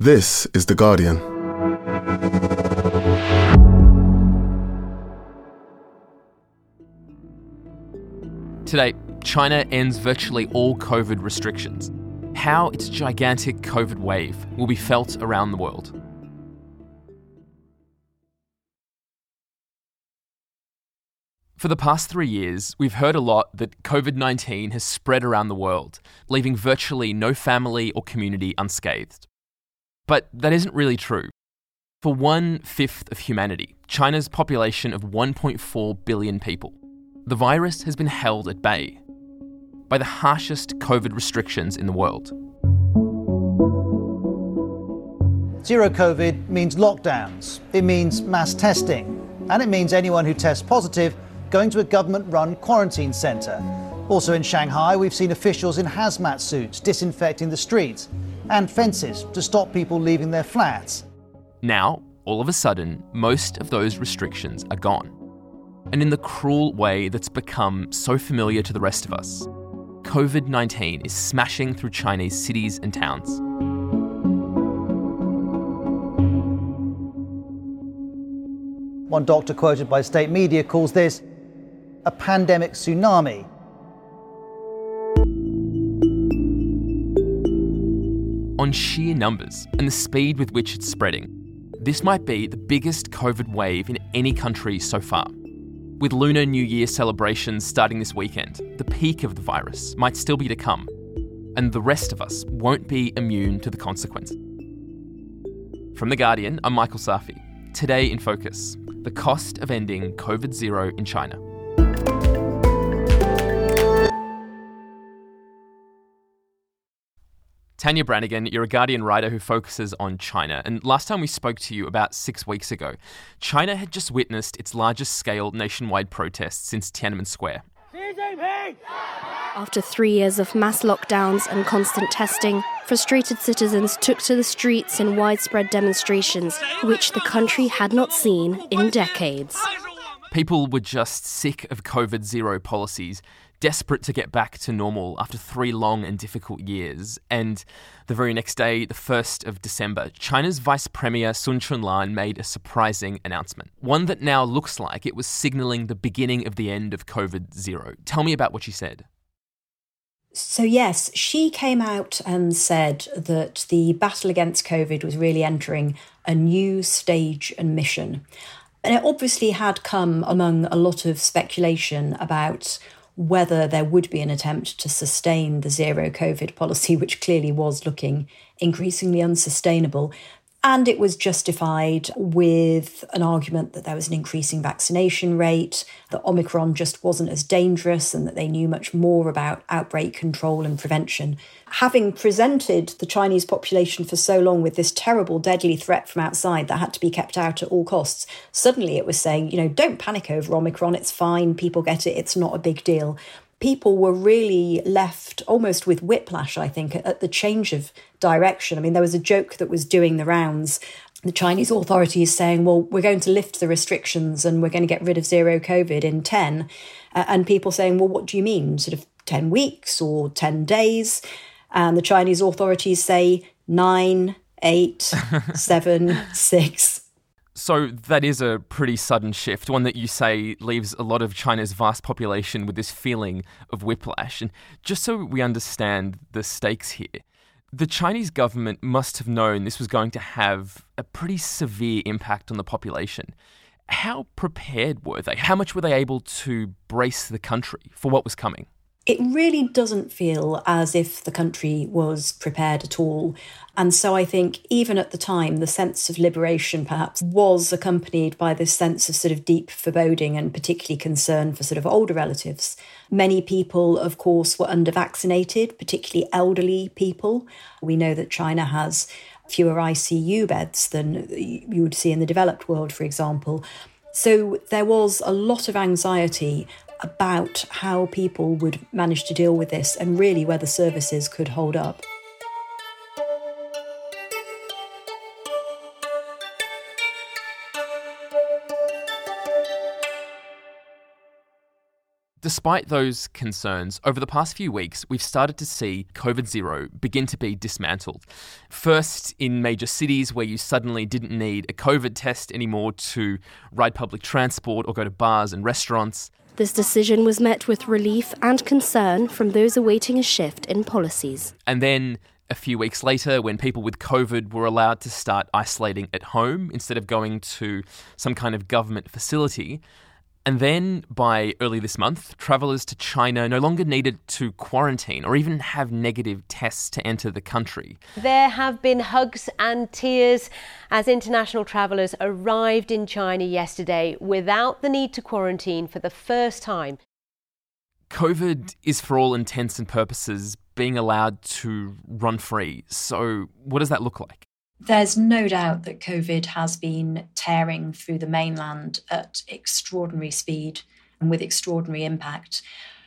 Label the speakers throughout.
Speaker 1: This is The Guardian.
Speaker 2: Today, China ends virtually all COVID restrictions. How its gigantic COVID wave will be felt around the world. For the past three years, we've heard a lot that COVID 19 has spread around the world, leaving virtually no family or community unscathed. But that isn't really true. For one fifth of humanity, China's population of 1.4 billion people, the virus has been held at bay by the harshest COVID restrictions in the world.
Speaker 3: Zero COVID means lockdowns, it means mass testing, and it means anyone who tests positive going to a government run quarantine centre. Also in Shanghai, we've seen officials in hazmat suits disinfecting the streets and fences to stop people leaving their flats.
Speaker 2: Now, all of a sudden, most of those restrictions are gone. And in the cruel way that's become so familiar to the rest of us, COVID 19 is smashing through Chinese cities and towns.
Speaker 3: One doctor quoted by state media calls this a pandemic tsunami.
Speaker 2: On sheer numbers and the speed with which it's spreading, this might be the biggest COVID wave in any country so far. With Lunar New Year celebrations starting this weekend, the peak of the virus might still be to come, and the rest of us won't be immune to the consequences. From The Guardian, I'm Michael Safi. Today in Focus the cost of ending COVID zero in China. Tania Branigan, you're a Guardian writer who focuses on China. And last time we spoke to you about six weeks ago, China had just witnessed its largest scale nationwide protest since Tiananmen Square.
Speaker 4: After three years of mass lockdowns and constant testing, frustrated citizens took to the streets in widespread demonstrations, which the country had not seen in decades.
Speaker 2: People were just sick of COVID zero policies, desperate to get back to normal after three long and difficult years. And the very next day, the 1st of December, China's Vice Premier Sun Chunlan made a surprising announcement. One that now looks like it was signalling the beginning of the end of COVID zero. Tell me about what she said.
Speaker 5: So, yes, she came out and said that the battle against COVID was really entering a new stage and mission. And it obviously had come among a lot of speculation about whether there would be an attempt to sustain the zero COVID policy, which clearly was looking increasingly unsustainable. And it was justified with an argument that there was an increasing vaccination rate, that Omicron just wasn't as dangerous, and that they knew much more about outbreak control and prevention. Having presented the Chinese population for so long with this terrible, deadly threat from outside that had to be kept out at all costs, suddenly it was saying, you know, don't panic over Omicron, it's fine, people get it, it's not a big deal people were really left almost with whiplash, I think, at the change of direction. I mean, there was a joke that was doing the rounds. The Chinese authorities saying, well, we're going to lift the restrictions and we're going to get rid of zero COVID in 10. Uh, and people saying, well, what do you mean? Sort of 10 weeks or 10 days? And the Chinese authorities say nine, eight, seven, six,
Speaker 2: so that is a pretty sudden shift, one that you say leaves a lot of China's vast population with this feeling of whiplash. And just so we understand the stakes here, the Chinese government must have known this was going to have a pretty severe impact on the population. How prepared were they? How much were they able to brace the country for what was coming?
Speaker 5: It really doesn't feel as if the country was prepared at all. And so I think even at the time, the sense of liberation perhaps was accompanied by this sense of sort of deep foreboding and particularly concern for sort of older relatives. Many people, of course, were under vaccinated, particularly elderly people. We know that China has fewer ICU beds than you would see in the developed world, for example. So there was a lot of anxiety about how people would manage to deal with this and really whether the services could hold up.
Speaker 2: Despite those concerns, over the past few weeks, we've started to see COVID Zero begin to be dismantled. First, in major cities where you suddenly didn't need a COVID test anymore to ride public transport or go to bars and restaurants.
Speaker 4: This decision was met with relief and concern from those awaiting a shift in policies.
Speaker 2: And then a few weeks later, when people with COVID were allowed to start isolating at home instead of going to some kind of government facility. And then by early this month, travellers to China no longer needed to quarantine or even have negative tests to enter the country.
Speaker 1: There have been hugs and tears as international travellers arrived in China yesterday without the need to quarantine for the first time.
Speaker 2: COVID is, for all intents and purposes, being allowed to run free. So, what does that look like?
Speaker 5: There's no doubt that COVID has been tearing through the mainland at extraordinary speed and with extraordinary impact.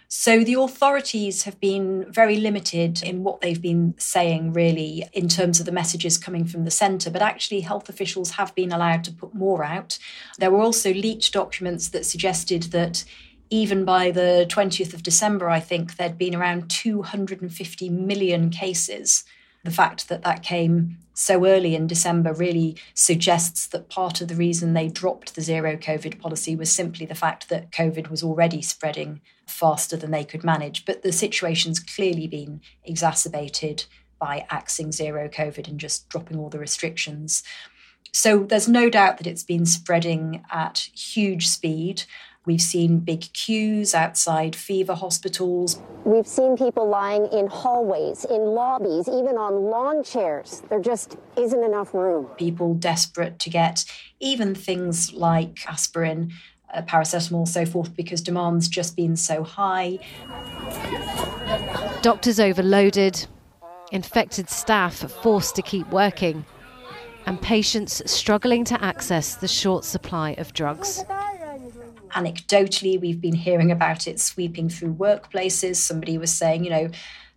Speaker 5: So the authorities have been very limited in what they've been saying, really, in terms of the messages coming from the centre. But actually, health officials have been allowed to put more out. There were also leaked documents that suggested that even by the 20th of December, I think there'd been around 250 million cases the fact that that came so early in December really suggests that part of the reason they dropped the zero COVID policy was simply the fact that COVID was already spreading faster than they could manage. But the situation's clearly been exacerbated by axing zero COVID and just dropping all the restrictions. So there's no doubt that it's been spreading at huge speed. We've seen big queues outside fever hospitals.
Speaker 6: We've seen people lying in hallways, in lobbies, even on lawn chairs. There just isn't enough room.
Speaker 5: People desperate to get even things like aspirin, uh, paracetamol, so forth, because demand's just been so high.
Speaker 7: Doctors overloaded, infected staff forced to keep working, and patients struggling to access the short supply of drugs.
Speaker 5: Anecdotally, we've been hearing about it sweeping through workplaces. Somebody was saying, you know,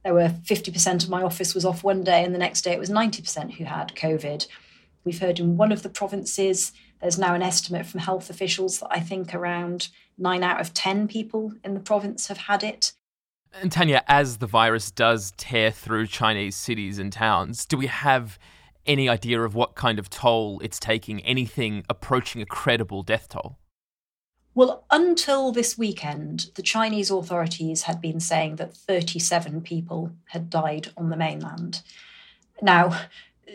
Speaker 5: there were 50% of my office was off one day, and the next day it was 90% who had COVID. We've heard in one of the provinces, there's now an estimate from health officials that I think around nine out of 10 people in the province have had it.
Speaker 2: And Tania, as the virus does tear through Chinese cities and towns, do we have any idea of what kind of toll it's taking, anything approaching a credible death toll?
Speaker 5: Well, until this weekend, the Chinese authorities had been saying that 37 people had died on the mainland. Now,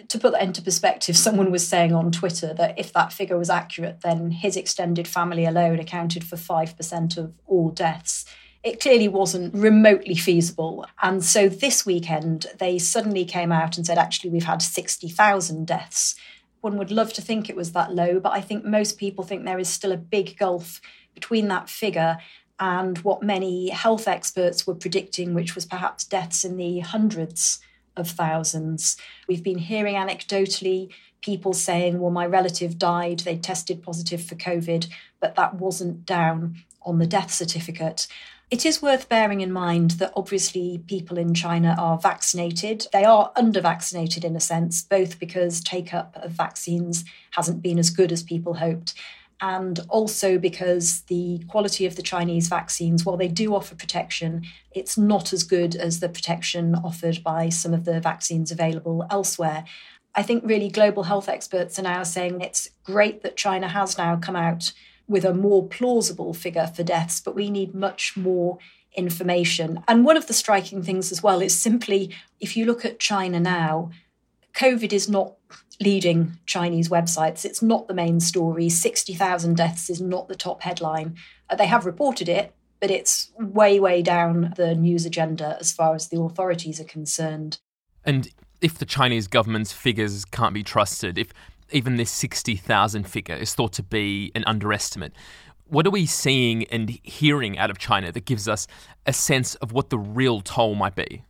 Speaker 5: to put that into perspective, someone was saying on Twitter that if that figure was accurate, then his extended family alone accounted for 5% of all deaths. It clearly wasn't remotely feasible. And so this weekend, they suddenly came out and said, actually, we've had 60,000 deaths one would love to think it was that low, but I think most people think there is still a big gulf between that figure and what many health experts were predicting, which was perhaps deaths in the hundreds of thousands. We've been hearing anecdotally people saying, well, my relative died, they tested positive for COVID, but that wasn't down on the death certificate. It is worth bearing in mind that obviously people in China are vaccinated. They are under vaccinated in a sense, both because take up of vaccines hasn't been as good as people hoped, and also because the quality of the Chinese vaccines, while they do offer protection, it's not as good as the protection offered by some of the vaccines available elsewhere. I think really global health experts are now saying it's great that China has now come out with a more plausible figure for deaths, but we need much more information. And one of the striking things as well is simply if you look at China now, COVID is not leading Chinese websites. It's not the main story. 60,000 deaths is not the top headline. Uh, they have reported it, but it's way, way down the news agenda as far as the authorities are concerned.
Speaker 2: And if the Chinese government's figures can't be trusted, if even this 60,000 figure is thought to be an underestimate. What are we seeing and hearing out of China that gives us a sense of what the real toll might be?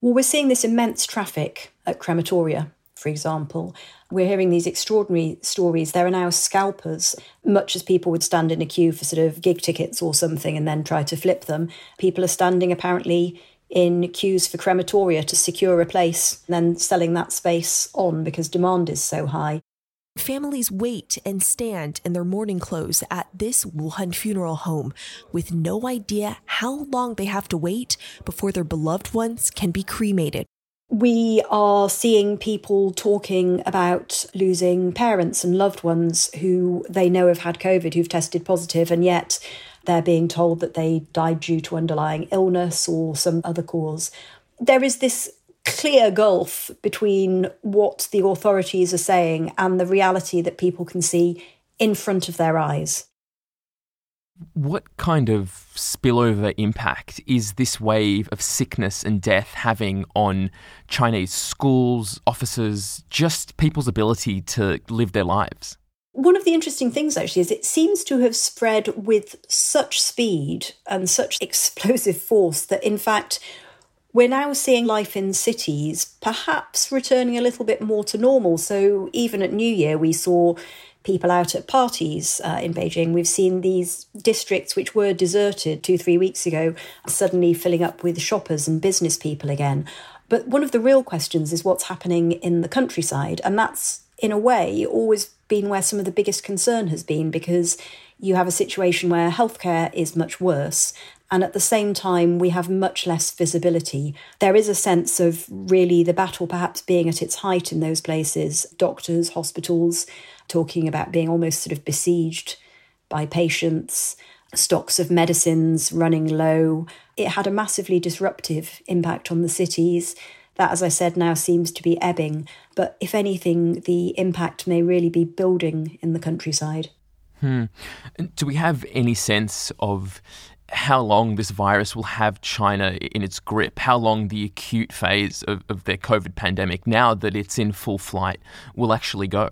Speaker 5: Well, we're seeing this immense traffic at crematoria, for example. We're hearing these extraordinary stories. There are now scalpers, much as people would stand in a queue for sort of gig tickets or something and then try to flip them. People are standing apparently in queues for crematoria to secure a place and then selling that space on because demand is so high.
Speaker 8: Families wait and stand in their mourning clothes at this Wuhan funeral home with no idea how long they have to wait before their beloved ones can be cremated.
Speaker 5: We are seeing people talking about losing parents and loved ones who they know have had COVID, who've tested positive, and yet they're being told that they died due to underlying illness or some other cause. There is this clear gulf between what the authorities are saying and the reality that people can see in front of their eyes.
Speaker 2: What kind of spillover impact is this wave of sickness and death having on Chinese schools, offices, just people's ability to live their lives?
Speaker 5: One of the interesting things, actually, is it seems to have spread with such speed and such explosive force that, in fact, we're now seeing life in cities perhaps returning a little bit more to normal. So even at New Year, we saw people out at parties uh, in Beijing. We've seen these districts which were deserted two, three weeks ago suddenly filling up with shoppers and business people again. But one of the real questions is what's happening in the countryside. And that's, in a way, always been where some of the biggest concern has been because you have a situation where healthcare is much worse and at the same time, we have much less visibility. There is a sense of really the battle perhaps being at its height in those places. Doctors, hospitals talking about being almost sort of besieged by patients, stocks of medicines running low. It had a massively disruptive impact on the cities. That, as I said, now seems to be ebbing. But if anything, the impact may really be building in the countryside.
Speaker 2: Hmm. Do we have any sense of how long this virus will have China in its grip, how long the acute phase of, of their COVID pandemic, now that it's in full flight, will actually go?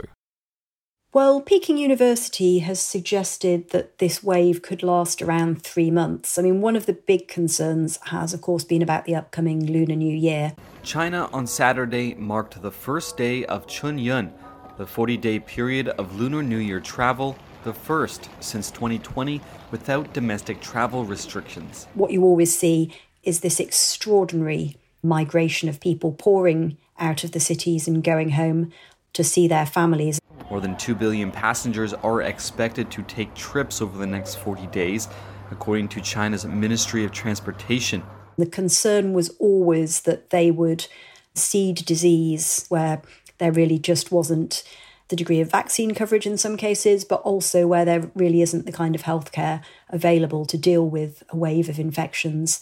Speaker 5: Well, Peking University has suggested that this wave could last around three months. I mean, one of the big concerns has, of course, been about the upcoming Lunar New Year.
Speaker 9: China on Saturday marked the first day of Chunyun, the 40 day period of Lunar New Year travel the first since 2020 without domestic travel restrictions.
Speaker 5: What you always see is this extraordinary migration of people pouring out of the cities and going home to see their families.
Speaker 9: More than 2 billion passengers are expected to take trips over the next 40 days, according to China's Ministry of Transportation.
Speaker 5: The concern was always that they would seed disease where there really just wasn't the degree of vaccine coverage in some cases, but also where there really isn't the kind of healthcare available to deal with a wave of infections.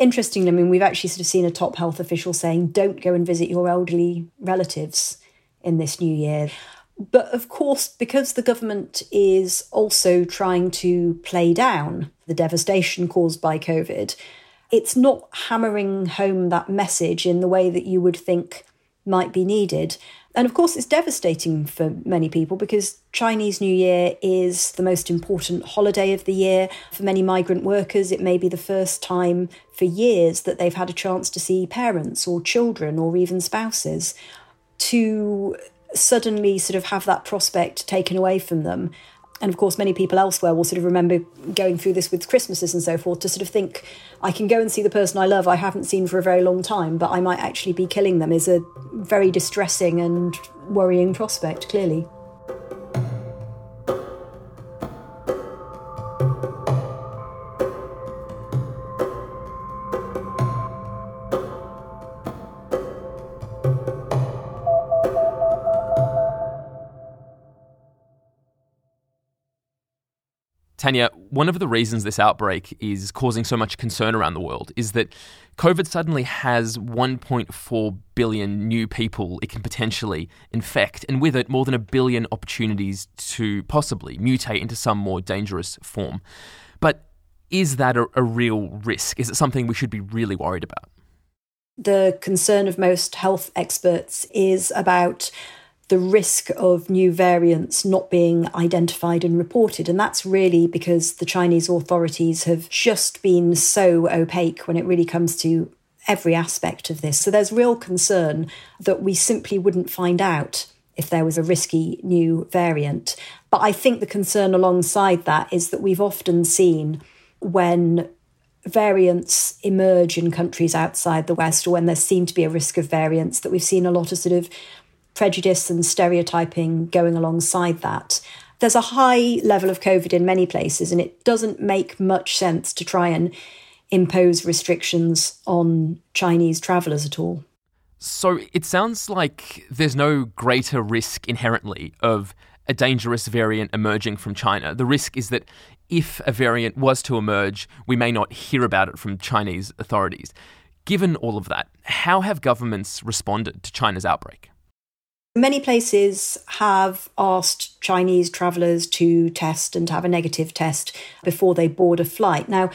Speaker 5: Interestingly, I mean, we've actually sort of seen a top health official saying, don't go and visit your elderly relatives in this new year. But of course, because the government is also trying to play down the devastation caused by COVID, it's not hammering home that message in the way that you would think might be needed. And of course, it's devastating for many people because Chinese New Year is the most important holiday of the year. For many migrant workers, it may be the first time for years that they've had a chance to see parents or children or even spouses. To suddenly sort of have that prospect taken away from them and of course, many people elsewhere will sort of remember going through this with Christmases and so forth to sort of think, I can go and see the person I love I haven't seen for a very long time, but I might actually be killing them is a very distressing and worrying prospect, clearly.
Speaker 2: Tania, one of the reasons this outbreak is causing so much concern around the world is that COVID suddenly has 1.4 billion new people it can potentially infect, and with it, more than a billion opportunities to possibly mutate into some more dangerous form. But is that a, a real risk? Is it something we should be really worried about?
Speaker 5: The concern of most health experts is about the risk of new variants not being identified and reported. And that's really because the Chinese authorities have just been so opaque when it really comes to every aspect of this. So there's real concern that we simply wouldn't find out if there was a risky new variant. But I think the concern alongside that is that we've often seen when variants emerge in countries outside the West or when there seemed to be a risk of variants that we've seen a lot of sort of prejudice and stereotyping going alongside that. There's a high level of COVID in many places, and it doesn't make much sense to try and impose restrictions on Chinese travellers at all.
Speaker 2: So it sounds like there's no greater risk inherently of a dangerous variant emerging from China. The risk is that if a variant was to emerge, we may not hear about it from Chinese authorities. Given all of that, how have governments responded to China's outbreak?
Speaker 5: Many places have asked Chinese travellers to test and have a negative test before they board a flight. Now,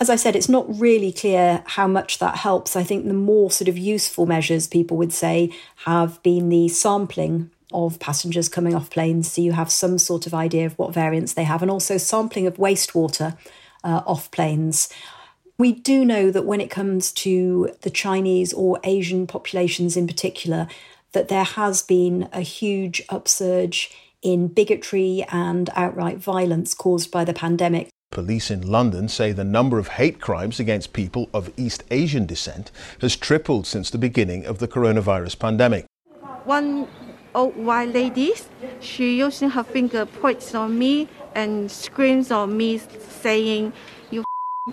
Speaker 5: as I said, it's not really clear how much that helps. I think the more sort of useful measures people would say have been the sampling of passengers coming off planes so you have some sort of idea of what variants they have, and also sampling of wastewater uh, off planes. We do know that when it comes to the Chinese or Asian populations in particular, that there has been a huge upsurge in bigotry and outright violence caused by the pandemic.
Speaker 10: Police in London say the number of hate crimes against people of East Asian descent has tripled since the beginning of the coronavirus pandemic.
Speaker 11: One old white lady, she using her finger points on me and screams on me saying, you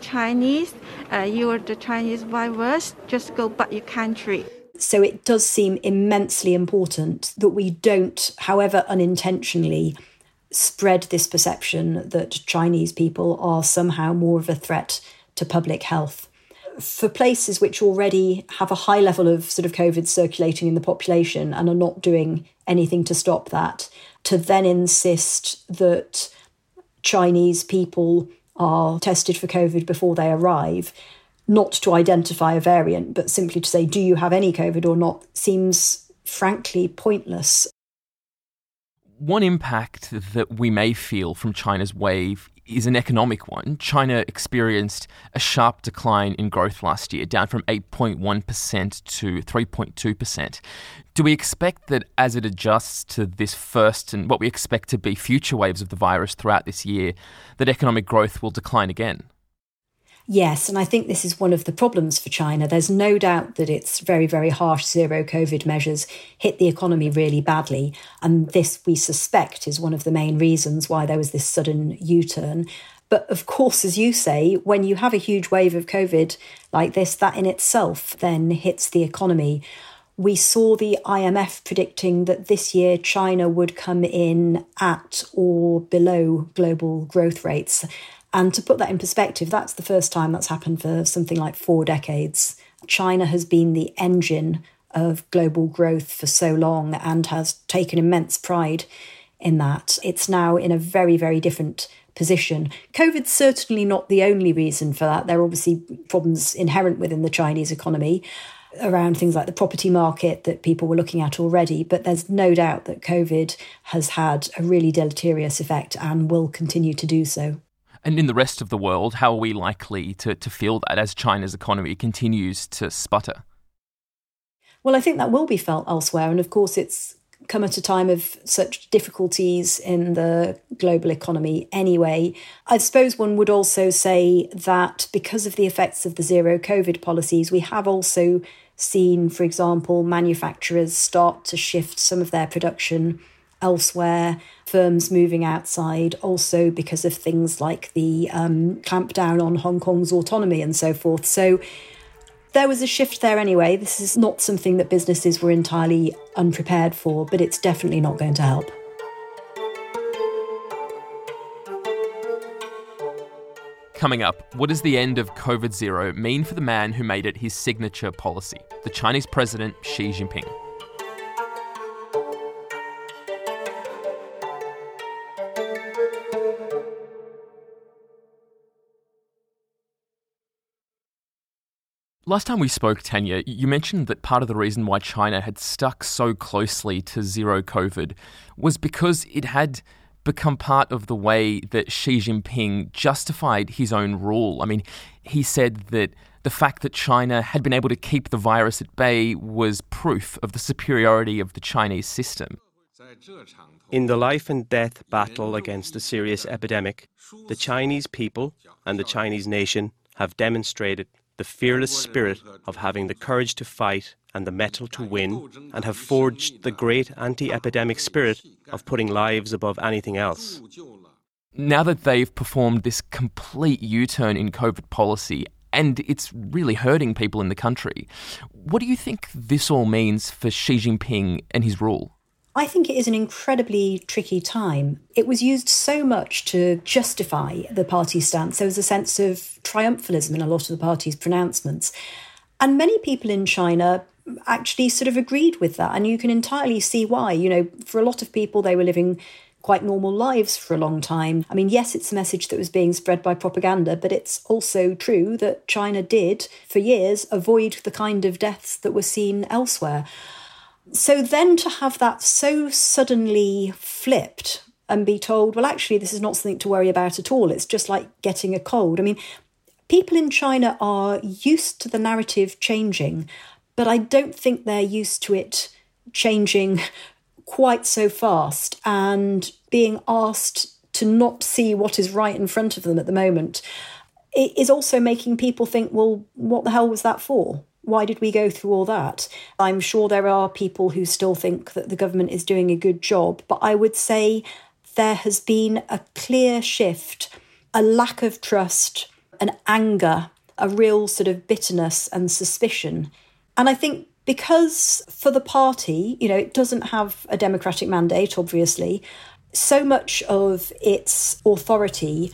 Speaker 11: Chinese, uh, you are the Chinese virus, just go back your country.
Speaker 5: So it does seem immensely important that we don't, however unintentionally, spread this perception that Chinese people are somehow more of a threat to public health. For places which already have a high level of sort of COVID circulating in the population and are not doing anything to stop that, to then insist that Chinese people are tested for COVID before they arrive, not to identify a variant, but simply to say, do you have any COVID or not, seems frankly pointless
Speaker 2: one impact that we may feel from China's wave is an economic one. China experienced a sharp decline in growth last year, down from 8.1% to 3.2%. Do we expect that as it adjusts to this first and what we expect to be future waves of the virus throughout this year, that economic growth will decline again?
Speaker 5: Yes, and I think this is one of the problems for China. There's no doubt that its very, very harsh zero COVID measures hit the economy really badly. And this, we suspect, is one of the main reasons why there was this sudden U turn. But of course, as you say, when you have a huge wave of COVID like this, that in itself then hits the economy. We saw the IMF predicting that this year China would come in at or below global growth rates. And to put that in perspective, that's the first time that's happened for something like four decades. China has been the engine of global growth for so long and has taken immense pride in that. It's now in a very, very different position. COVID's certainly not the only reason for that. There are obviously problems inherent within the Chinese economy around things like the property market that people were looking at already, but there's no doubt that COVID has had a really deleterious effect and will continue to do so.
Speaker 2: And in the rest of the world, how are we likely to, to feel that as China's economy continues to sputter?
Speaker 5: Well, I think that will be felt elsewhere. And of course, it's come at a time of such difficulties in the global economy anyway. I suppose one would also say that because of the effects of the zero COVID policies, we have also seen, for example, manufacturers start to shift some of their production elsewhere, firms moving outside, also because of things like the um, clampdown on Hong Kong's autonomy and so forth. So there was a shift there anyway. This is not something that businesses were entirely unprepared for, but it's definitely not going to help.
Speaker 2: Coming up, what does the end of COVID zero mean for the man who made it his signature policy, the Chinese president Xi Jinping? Last time we spoke, Tania, you mentioned that part of the reason why China had stuck so closely to zero COVID was because it had become part of the way that Xi Jinping justified his own rule. I mean, he said that the fact that China had been able to keep the virus at bay was proof of the superiority of the Chinese system.
Speaker 12: In the life and death battle against a serious epidemic, the Chinese people and the Chinese nation have demonstrated the fearless spirit of having the courage to fight and the mettle to win and have forged the great anti epidemic spirit of putting lives above anything else.
Speaker 2: Now that they've performed this complete U turn in COVID policy, and it's really hurting people in the country, what do you think this all means for Xi Jinping and his rule?
Speaker 5: I think it is an incredibly tricky time. It was used so much to justify the party's stance. There was a sense of triumphalism in a lot of the party's pronouncements. And many people in China actually sort of agreed with that. And you can entirely see why. You know, for a lot of people, they were living quite normal lives for a long time. I mean, yes, it's a message that was being spread by propaganda, but it's also true that China did, for years, avoid the kind of deaths that were seen elsewhere. So then to have that so suddenly flipped and be told, well, actually, this is not something to worry about at all. It's just like getting a cold. I mean, people in China are used to the narrative changing, but I don't think they're used to it changing quite so fast and being asked to not see what is right in front of them at the moment. It is also making people think, well, what the hell was that for? Why did we go through all that? I'm sure there are people who still think that the government is doing a good job, but I would say there has been a clear shift, a lack of trust, an anger, a real sort of bitterness and suspicion. And I think because for the party, you know, it doesn't have a democratic mandate, obviously, so much of its authority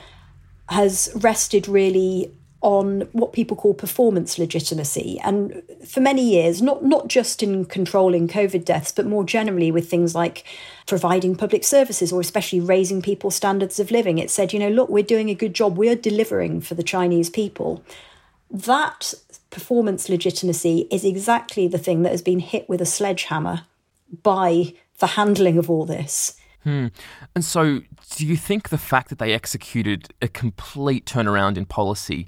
Speaker 5: has rested really on what people call performance legitimacy. And for many years, not, not just in controlling COVID deaths, but more generally with things like providing public services or especially raising people's standards of living, it said, you know, look, we're doing a good job, we're delivering for the Chinese people. That performance legitimacy is exactly the thing that has been hit with a sledgehammer by the handling of all this.
Speaker 2: Hmm. And so, do you think the fact that they executed a complete turnaround in policy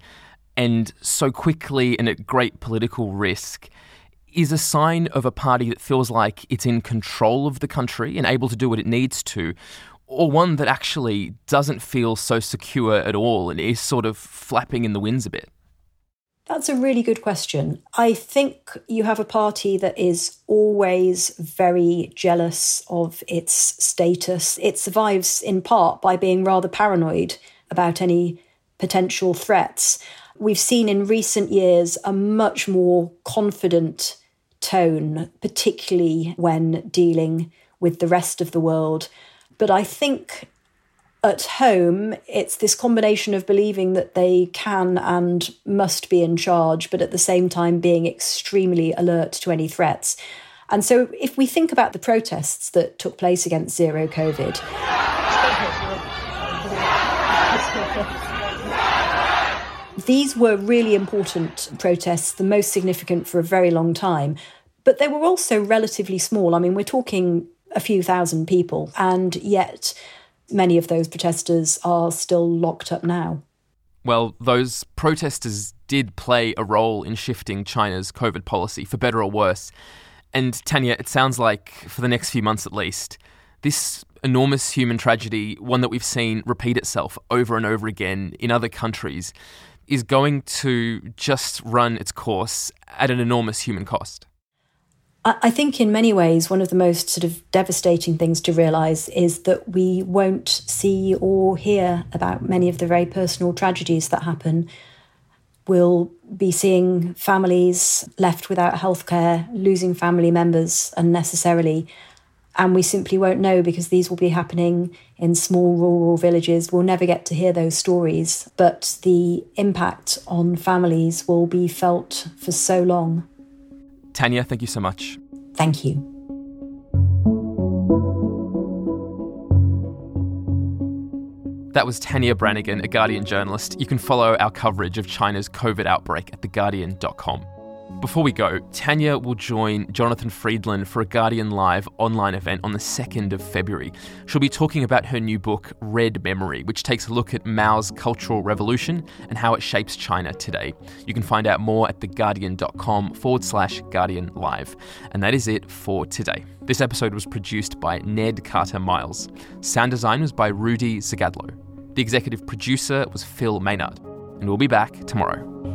Speaker 2: and so quickly and at great political risk is a sign of a party that feels like it's in control of the country and able to do what it needs to, or one that actually doesn't feel so secure at all and is sort of flapping in the winds a bit?
Speaker 5: That's a really good question. I think you have a party that is always very jealous of its status. It survives in part by being rather paranoid about any potential threats. We've seen in recent years a much more confident tone, particularly when dealing with the rest of the world. But I think at home, it's this combination of believing that they can and must be in charge, but at the same time being extremely alert to any threats. And so, if we think about the protests that took place against zero COVID, These were really important protests, the most significant for a very long time, but they were also relatively small. I mean, we're talking a few thousand people, and yet many of those protesters are still locked up now.
Speaker 2: Well, those protesters did play a role in shifting China's COVID policy, for better or worse. And Tania, it sounds like for the next few months at least, this enormous human tragedy, one that we've seen repeat itself over and over again in other countries, is going to just run its course at an enormous human cost.
Speaker 5: I think, in many ways, one of the most sort of devastating things to realise is that we won't see or hear about many of the very personal tragedies that happen. We'll be seeing families left without healthcare, losing family members unnecessarily, and we simply won't know because these will be happening in small rural villages. We'll never get to hear those stories, but the impact on families will be felt for so long.
Speaker 2: Tania, thank you so much.
Speaker 5: Thank you.
Speaker 2: That was Tania Branigan, a Guardian journalist. You can follow our coverage of China's COVID outbreak at theguardian.com. Before we go, Tania will join Jonathan Freedland for a Guardian Live online event on the 2nd of February. She'll be talking about her new book, Red Memory, which takes a look at Mao's Cultural Revolution and how it shapes China today. You can find out more at theguardian.com forward slash Guardian Live. And that is it for today. This episode was produced by Ned Carter Miles. Sound design was by Rudy Zagadlo. The executive producer was Phil Maynard. And we'll be back tomorrow.